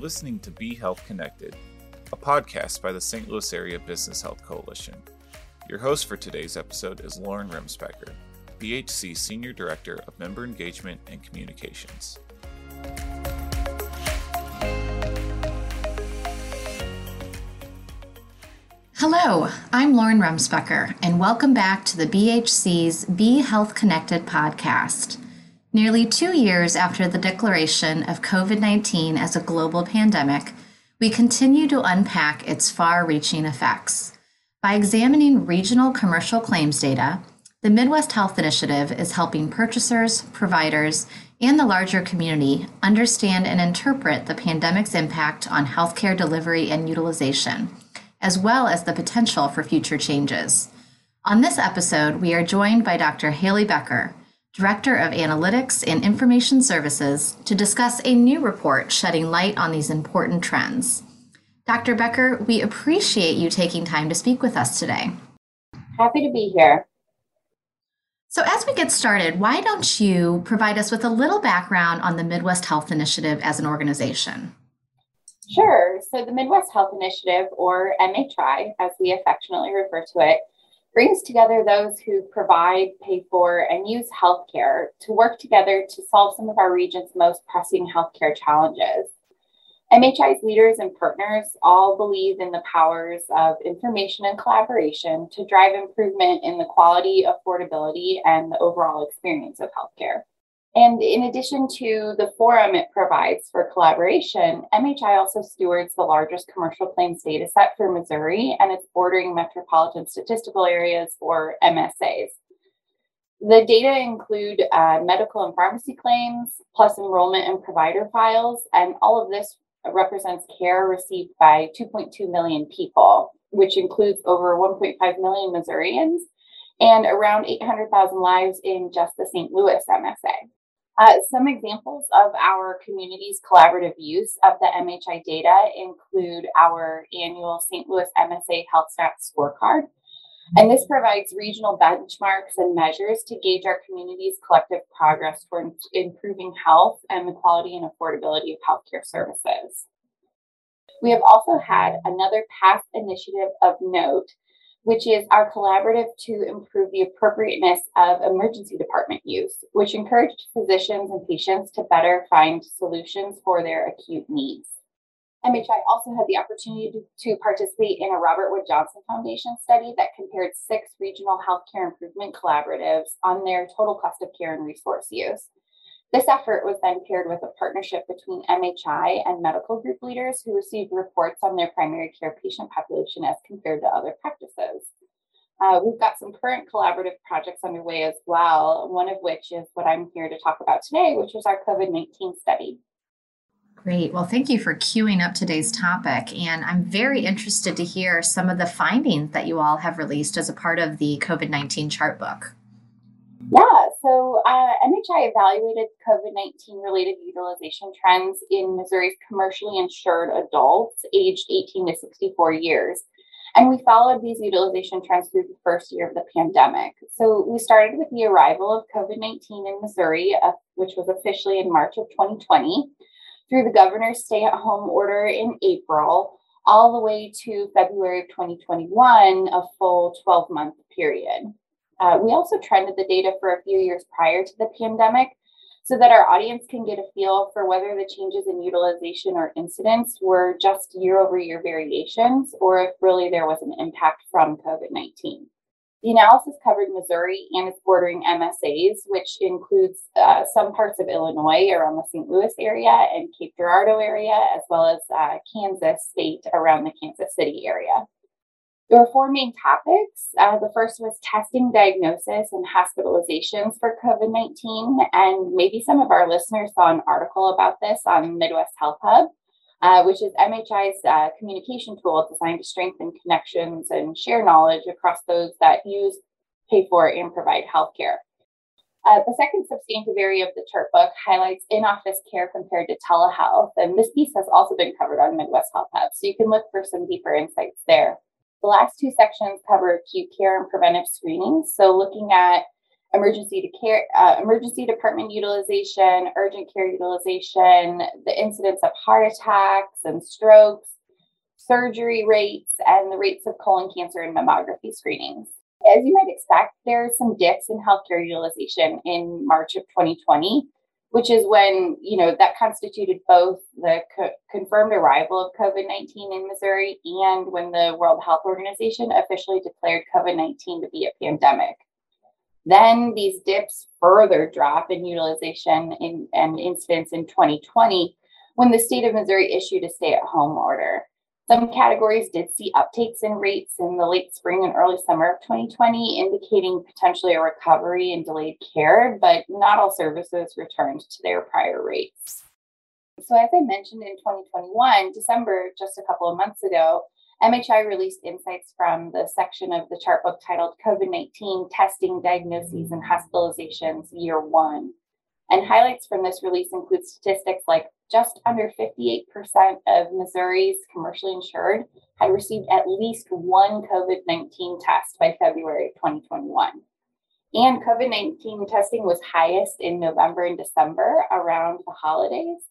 You're listening to Be Health Connected, a podcast by the St. Louis Area Business Health Coalition. Your host for today's episode is Lauren Remsbecker, BHC Senior Director of Member Engagement and Communications. Hello, I'm Lauren Remsbecker, and welcome back to the BHC's Be Health Connected podcast. Nearly two years after the declaration of COVID 19 as a global pandemic, we continue to unpack its far reaching effects. By examining regional commercial claims data, the Midwest Health Initiative is helping purchasers, providers, and the larger community understand and interpret the pandemic's impact on healthcare delivery and utilization as well as the potential for future changes. On this episode, we are joined by Dr. Haley Becker, Director of Analytics and Information Services, to discuss a new report shedding light on these important trends. Dr. Becker, we appreciate you taking time to speak with us today. Happy to be here. So, as we get started, why don't you provide us with a little background on the Midwest Health Initiative as an organization? Sure. So the Midwest Health Initiative, or MHI, as we affectionately refer to it, brings together those who provide, pay for, and use healthcare to work together to solve some of our region's most pressing healthcare challenges. MHI's leaders and partners all believe in the powers of information and collaboration to drive improvement in the quality, affordability, and the overall experience of healthcare. And in addition to the forum it provides for collaboration, MHI also stewards the largest commercial claims data set for Missouri and its bordering metropolitan statistical areas, or MSAs. The data include uh, medical and pharmacy claims, plus enrollment and provider files, and all of this represents care received by 2.2 million people, which includes over 1.5 million Missourians and around 800,000 lives in just the St. Louis MSA. Uh, some examples of our community's collaborative use of the MHI data include our annual St. Louis MSA Health Stats Scorecard. And this provides regional benchmarks and measures to gauge our community's collective progress toward improving health and the quality and affordability of healthcare services. We have also had another past initiative of note which is our collaborative to improve the appropriateness of emergency department use, which encouraged physicians and patients to better find solutions for their acute needs. MHI also had the opportunity to, participate in a Robert Wood Johnson Foundation study that compared six regional healthcare improvement collaboratives on their total cost of care and resource use. This effort was then paired with a partnership between MHI and medical group leaders who received reports on their primary care patient population as compared to other practices. Uh, we've got some current collaborative projects underway as well, one of which is what I'm here to talk about today, which is our COVID 19 study. Great. Well, thank you for queuing up today's topic. And I'm very interested to hear some of the findings that you all have released as a part of the COVID 19 chart book. Yeah, so uh, MHI evaluated COVID 19 related utilization trends in Missouri's commercially insured adults aged 18 to 64 years. And we followed these utilization trends through the first year of the pandemic. So we started with the arrival of COVID 19 in Missouri, uh, which was officially in March of 2020, through the governor's stay at home order in April, all the way to February of 2021, a full 12 month period. Uh, we also trended the data for a few years prior to the pandemic so that our audience can get a feel for whether the changes in utilization or incidence were just year over year variations or if really there was an impact from COVID 19. The analysis covered Missouri and its bordering MSAs, which includes uh, some parts of Illinois around the St. Louis area and Cape Girardeau area, as well as uh, Kansas state around the Kansas City area. There were four main topics. Uh, the first was testing, diagnosis, and hospitalizations for COVID 19. And maybe some of our listeners saw an article about this on Midwest Health Hub, uh, which is MHI's uh, communication tool designed to strengthen connections and share knowledge across those that use, pay for, and provide healthcare. Uh, the second substantive area of the chart book highlights in office care compared to telehealth. And this piece has also been covered on Midwest Health Hub, so you can look for some deeper insights there. The last two sections cover acute care and preventive screening. So, looking at emergency to care, uh, emergency department utilization, urgent care utilization, the incidence of heart attacks and strokes, surgery rates, and the rates of colon cancer and mammography screenings. As you might expect, there are some dips in healthcare utilization in March of 2020, which is when, you know, that constituted both the co- confirmed arrival of COVID 19 in Missouri and when the World Health Organization officially declared COVID 19 to be a pandemic. Then these dips further drop in utilization in, and incidence in 2020 when the state of Missouri issued a stay at home order. Some categories did see uptakes in rates in the late spring and early summer of 2020, indicating potentially a recovery in delayed care, but not all services returned to their prior rates. So, as I mentioned in 2021, December, just a couple of months ago, MHI released insights from the section of the chart book titled COVID 19 Testing, Diagnoses, and Hospitalizations Year One. And highlights from this release include statistics like just under 58% of Missouri's commercially insured had received at least one COVID 19 test by February of 2021. And COVID 19 testing was highest in November and December around the holidays.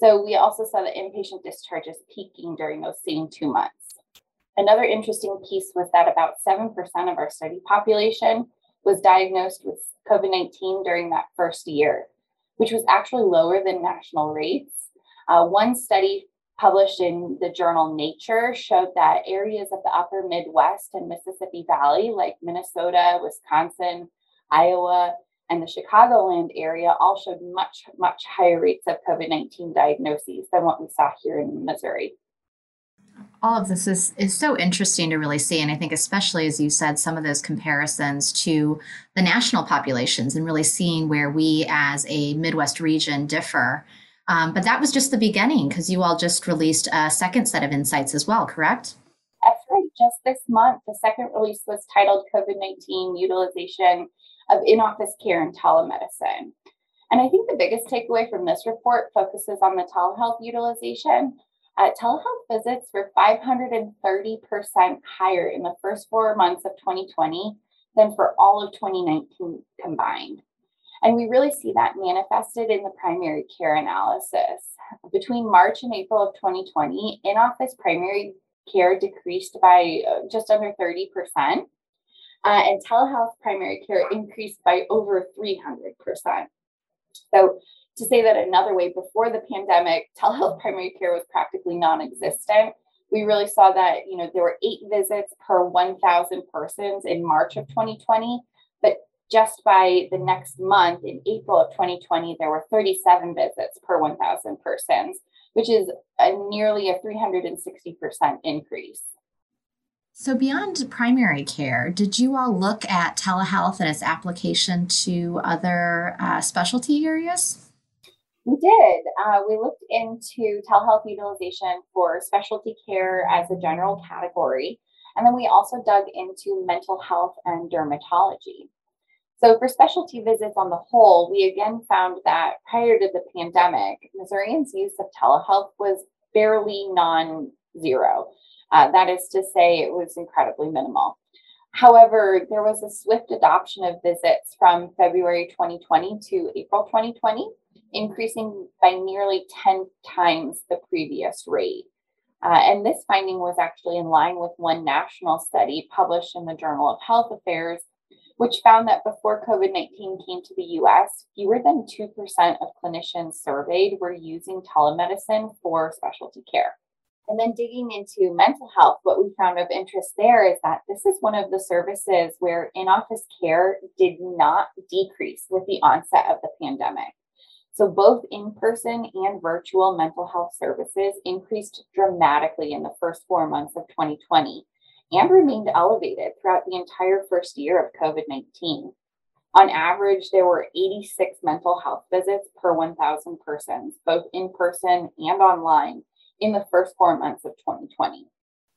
So we also saw the inpatient discharges peaking during those same two months. Another interesting piece was that about 7% of our study population was diagnosed with COVID 19 during that first year which was actually lower than national rates. Uh, one study published in the journal Nature showed that areas of the upper Midwest and Mississippi Valley, like Minnesota, Wisconsin, Iowa, and the Chicagoland area, all showed much, much higher rates of COVID 19 diagnoses than what we saw here in Missouri all of this is is so interesting to really see. And i think especially as you said some of those comparisons to the national populations and really seeing where we as a midwest region differ. Um, but that was just the beginning because you all just released a second set of insights as well correct? That's right. Just this month the second release was titled covid-19 utilization of in-office care and telemedicine. And i think the biggest takeaway from this report focuses on the telehealth utilization uh, telehealth visits were 530% higher in the first four months of 2020 than for all of 2019 combined. And we really see that manifested in the primary care analysis. Between March and April of 2020, in office primary care decreased by uh, just under 30%, uh, and telehealth primary care increased by over 300%. So to say that another way, before the pandemic, telehealth primary care was practically non-existent. We really saw that, you know, there were eight visits per 1,000 persons in March of 2020, but just by the next month, in April of 2020, there were 37 visits per 1,000 persons, which is a nearly a 360% increase. So, beyond primary care, did you all look at telehealth and its application to other uh, specialty areas? We did. Uh, we looked into telehealth utilization for specialty care as a general category. And then we also dug into mental health and dermatology. So, for specialty visits on the whole, we again found that prior to the pandemic, Missourians' use of telehealth was barely non zero. Uh, that is to say, it was incredibly minimal. However, there was a swift adoption of visits from February 2020 to April 2020 increasing by nearly 10 times the previous rate. Uh, and this finding was actually in line with one national study published in the Journal of Health Affairs, which found that before COVID 19 came to the US, fewer than 2% of clinicians surveyed were using telemedicine for specialty care. And then digging into mental health, what we found of interest there is that this is one of the services where in office care did not decrease with the onset of the pandemic. So, both in person and virtual mental health services increased dramatically in the first four months of 2020 and remained elevated throughout the entire first year of COVID 19. On average, there were 86 mental health visits per 1,000 persons, both in person and online, in the first four months of 2020.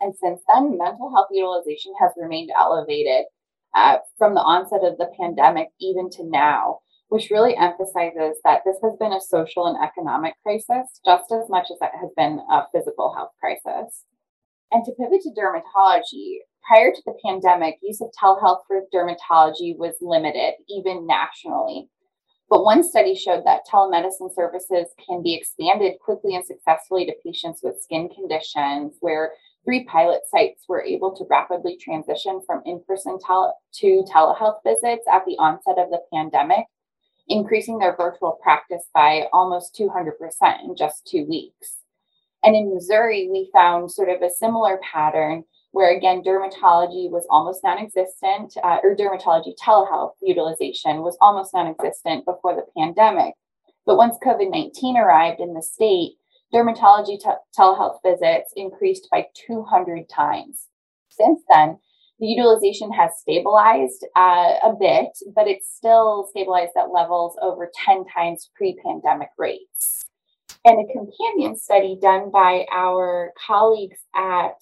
And since then, mental health utilization has remained elevated uh, from the onset of the pandemic even to now which really emphasizes that this has been a social and economic crisis just as much as it has been a physical health crisis. And to pivot to dermatology, prior to the pandemic, use of telehealth for dermatology was limited, even nationally. But one study showed that telemedicine services can be expanded quickly and successfully to patients with skin conditions, where three pilot sites were able to rapidly transition from in person tele- to telehealth visits at the onset of the pandemic, increasing their virtual practice by almost 200% in just two weeks. And in Missouri, we found sort of a similar pattern where again, dermatology was almost non existent, uh, or dermatology telehealth utilization was almost non existent before the pandemic. But once COVID 19 arrived in the state, dermatology te- telehealth visits increased by 200 times. Since then, the utilization has stabilized uh, a bit, but it's still stabilized at levels over 10 times pre pandemic rates. And a companion study done by our colleagues at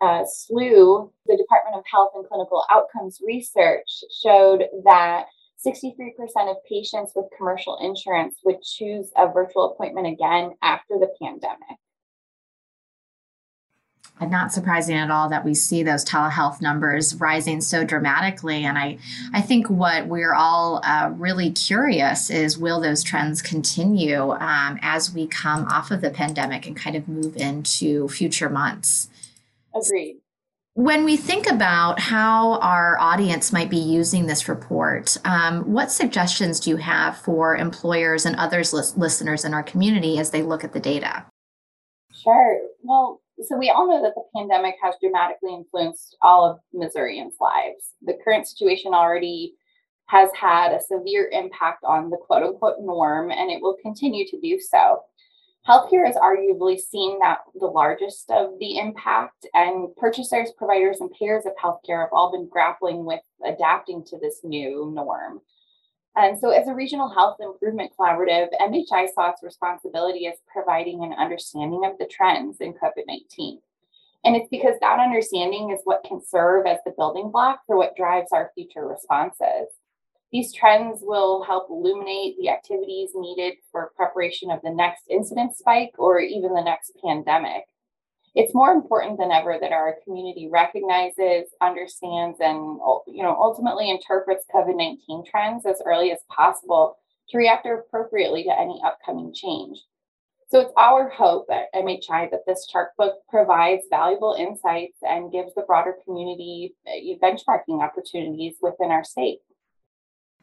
uh, SLU, the Department of Health and Clinical Outcomes Research, showed that 63% of patients with commercial insurance would choose a virtual appointment again after the pandemic. And not surprising at all that we see those telehealth numbers rising so dramatically. And I, I think what we're all uh, really curious is will those trends continue um, as we come off of the pandemic and kind of move into future months? Agreed. When we think about how our audience might be using this report, um, what suggestions do you have for employers and others lis- listeners in our community as they look at the data? Sure. Well, so we all know that the pandemic has dramatically influenced all of Missourians' lives. The current situation already has had a severe impact on the quote unquote norm, and it will continue to do so. Healthcare has arguably seen that the largest of the impact, and purchasers, providers, and payers of healthcare have all been grappling with adapting to this new norm. And so, as a regional health improvement collaborative, MHI saw its responsibility as providing an understanding of the trends in COVID 19. And it's because that understanding is what can serve as the building block for what drives our future responses. These trends will help illuminate the activities needed for preparation of the next incident spike or even the next pandemic. It's more important than ever that our community recognizes, understands, and you know ultimately interprets COVID-19 trends as early as possible to react appropriately to any upcoming change. So it's our hope at MHI that this chart book provides valuable insights and gives the broader community uh, benchmarking opportunities within our state.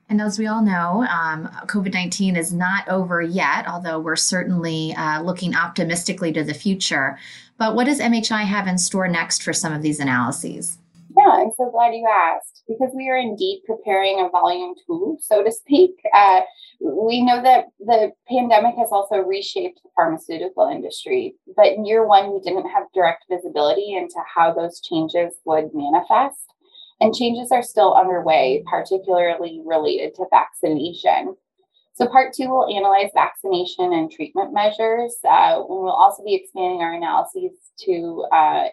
And as we all know, um, COVID 19 is not over yet, although we're certainly uh, looking optimistically to the future. But what does MHI have in store next for some of these analyses? Yeah, I'm so glad you asked because we are indeed preparing a volume two, so to speak. Uh, we know that the pandemic has also reshaped the pharmaceutical industry, but in year one, we didn't have direct visibility into how those changes would manifest and changes are still underway, particularly related to vaccination. So, part two will analyze vaccination and treatment measures. Uh, we will also be expanding our analyses to uh,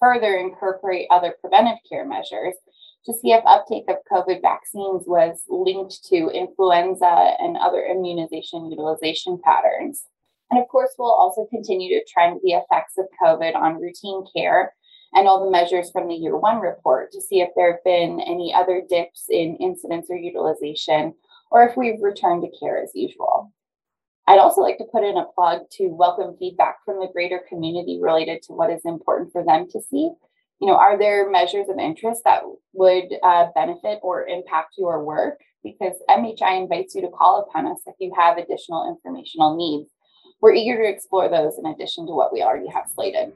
further incorporate other preventive care measures to see if uptake of COVID vaccines was linked to influenza and other immunization utilization patterns. And of course, we'll also continue to trend the effects of COVID on routine care and all the measures from the year one report to see if there have been any other dips in incidence or utilization, or if we've returned to care as usual. I'd also like to put in a plug to welcome feedback from the greater community related to what is important for them to see. You know, are there measures of interest that would uh, benefit or impact your work? Because MHI invites you to call upon us if you have additional informational needs. We're eager to explore those in addition to what we already have slated.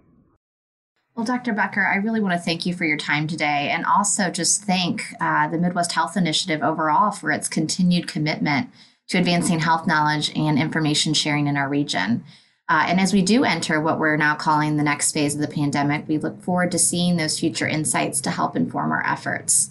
Well, Dr. Becker, I really want to thank you for your time today and also just thank uh, the Midwest Health Initiative overall for its continued commitment to advancing health knowledge and information sharing in our region. Uh, and as we do enter what we're now calling the next phase of the pandemic, we look forward to seeing those future insights to help inform our efforts.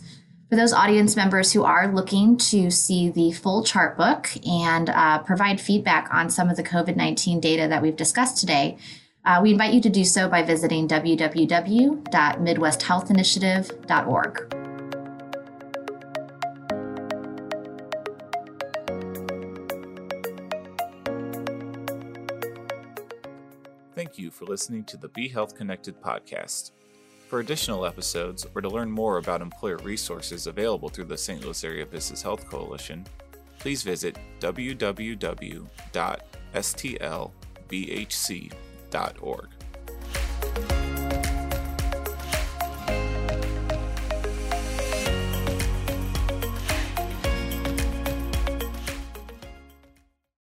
For those audience members who are looking to see the full chart book and uh, provide feedback on some of the COVID 19 data that we've discussed today, uh, we invite you to do so by visiting www.midwesthealthinitiative.org. Thank you for listening to the Be Health Connected podcast. For additional episodes or to learn more about employer resources available through the St. Louis Area Business Health Coalition, please visit www.stlbhc.org org.